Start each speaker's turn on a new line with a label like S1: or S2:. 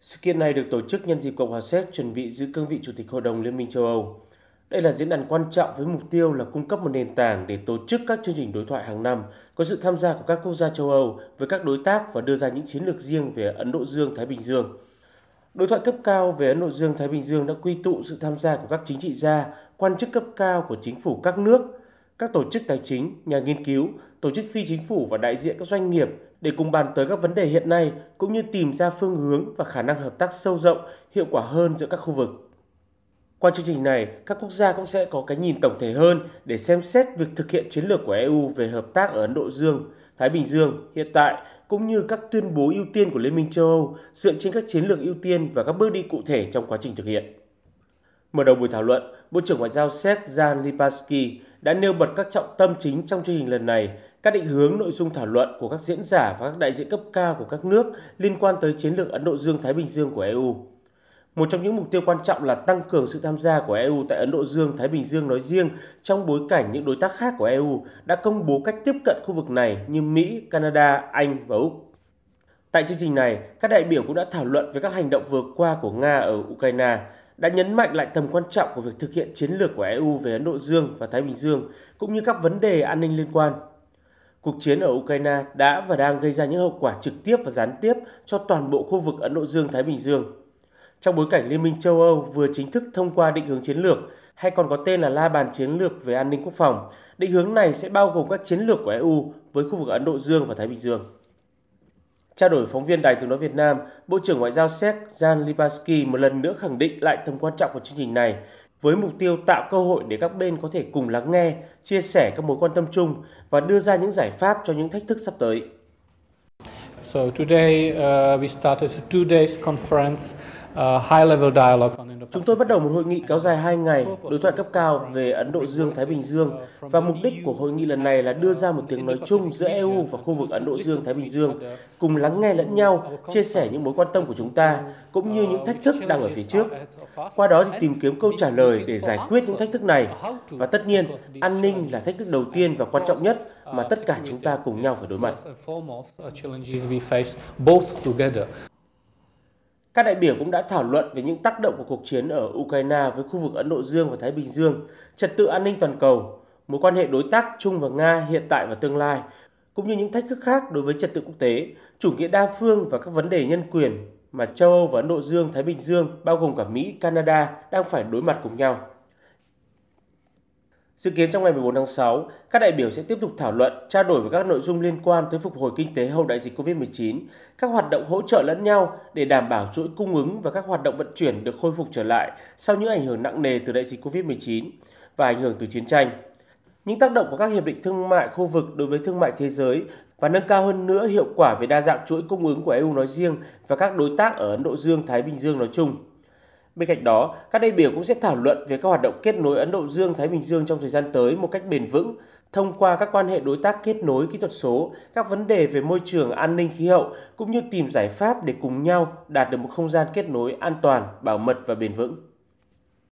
S1: Sự kiện này được tổ chức nhân dịp Cộng hòa Séc chuẩn bị giữ cương vị Chủ tịch Hội đồng Liên minh châu Âu. Đây là diễn đàn quan trọng với mục tiêu là cung cấp một nền tảng để tổ chức các chương trình đối thoại hàng năm có sự tham gia của các quốc gia châu Âu với các đối tác và đưa ra những chiến lược riêng về Ấn Độ Dương-Thái Bình Dương. Đối thoại cấp cao về Ấn Độ Dương-Thái Bình Dương đã quy tụ sự tham gia của các chính trị gia, quan chức cấp cao của chính phủ các nước, các tổ chức tài chính, nhà nghiên cứu, tổ chức phi chính phủ và đại diện các doanh nghiệp để cùng bàn tới các vấn đề hiện nay cũng như tìm ra phương hướng và khả năng hợp tác sâu rộng, hiệu quả hơn giữa các khu vực. Qua chương trình này, các quốc gia cũng sẽ có cái nhìn tổng thể hơn để xem xét việc thực hiện chiến lược của EU về hợp tác ở Ấn Độ Dương, Thái Bình Dương hiện tại cũng như các tuyên bố ưu tiên của Liên minh châu Âu dựa trên các chiến lược ưu tiên và các bước đi cụ thể trong quá trình thực hiện. Mở đầu buổi thảo luận, Bộ trưởng Ngoại giao Séc Jan Lipaski đã nêu bật các trọng tâm chính trong chương trình lần này, các định hướng nội dung thảo luận của các diễn giả và các đại diện cấp cao của các nước liên quan tới chiến lược Ấn Độ Dương-Thái Bình Dương của EU. Một trong những mục tiêu quan trọng là tăng cường sự tham gia của EU tại Ấn Độ Dương, Thái Bình Dương nói riêng trong bối cảnh những đối tác khác của EU đã công bố cách tiếp cận khu vực này như Mỹ, Canada, Anh và Úc. Tại chương trình này, các đại biểu cũng đã thảo luận về các hành động vừa qua của Nga ở Ukraine, đã nhấn mạnh lại tầm quan trọng của việc thực hiện chiến lược của EU về Ấn Độ Dương và Thái Bình Dương, cũng như các vấn đề an ninh liên quan. Cuộc chiến ở Ukraine đã và đang gây ra những hậu quả trực tiếp và gián tiếp cho toàn bộ khu vực Ấn Độ Dương-Thái Bình Dương. Trong bối cảnh Liên minh châu Âu vừa chính thức thông qua định hướng chiến lược, hay còn có tên là La bàn chiến lược về an ninh quốc phòng, định hướng này sẽ bao gồm các chiến lược của EU với khu vực Ấn Độ Dương và Thái Bình Dương. Trao đổi phóng viên Đài tiếng nói Việt Nam, Bộ trưởng Ngoại giao Séc Jan Lipaski một lần nữa khẳng định lại tầm quan trọng của chương trình này với mục tiêu tạo cơ hội để các bên có thể cùng lắng nghe, chia sẻ các mối quan tâm chung và đưa ra những giải pháp cho những thách thức sắp tới.
S2: So today uh, we started a two days conference Uh,
S1: Chúng tôi bắt đầu một hội nghị kéo dài 2 ngày, đối thoại cấp cao về Ấn Độ Dương-Thái Bình Dương và mục đích của hội nghị lần này là đưa ra một tiếng nói chung giữa EU và khu vực Ấn Độ Dương-Thái Bình Dương, cùng lắng nghe lẫn nhau, chia sẻ những mối quan tâm của chúng ta, cũng như những thách thức đang ở phía trước. Qua đó thì tìm kiếm câu trả lời để giải quyết những thách thức này. Và tất nhiên, an ninh là thách thức đầu tiên và quan trọng nhất mà tất cả chúng ta cùng nhau phải đối mặt. Các đại biểu cũng đã thảo luận về những tác động của cuộc chiến ở Ukraine với khu vực Ấn Độ Dương và Thái Bình Dương, trật tự an ninh toàn cầu, mối quan hệ đối tác chung và Nga hiện tại và tương lai, cũng như những thách thức khác đối với trật tự quốc tế, chủ nghĩa đa phương và các vấn đề nhân quyền mà châu Âu và Ấn Độ Dương, Thái Bình Dương, bao gồm cả Mỹ, Canada đang phải đối mặt cùng nhau. Dự kiến trong ngày 14 tháng 6, các đại biểu sẽ tiếp tục thảo luận, trao đổi về các nội dung liên quan tới phục hồi kinh tế hậu đại dịch COVID-19, các hoạt động hỗ trợ lẫn nhau để đảm bảo chuỗi cung ứng và các hoạt động vận chuyển được khôi phục trở lại sau những ảnh hưởng nặng nề từ đại dịch COVID-19 và ảnh hưởng từ chiến tranh. Những tác động của các hiệp định thương mại khu vực đối với thương mại thế giới và nâng cao hơn nữa hiệu quả về đa dạng chuỗi cung ứng của EU nói riêng và các đối tác ở Ấn Độ Dương, Thái Bình Dương nói chung. Bên cạnh đó, các đại biểu cũng sẽ thảo luận về các hoạt động kết nối Ấn Độ Dương Thái Bình Dương trong thời gian tới một cách bền vững thông qua các quan hệ đối tác kết nối kỹ thuật số, các vấn đề về môi trường, an ninh khí hậu cũng như tìm giải pháp để cùng nhau đạt được một không gian kết nối an toàn, bảo mật và bền vững.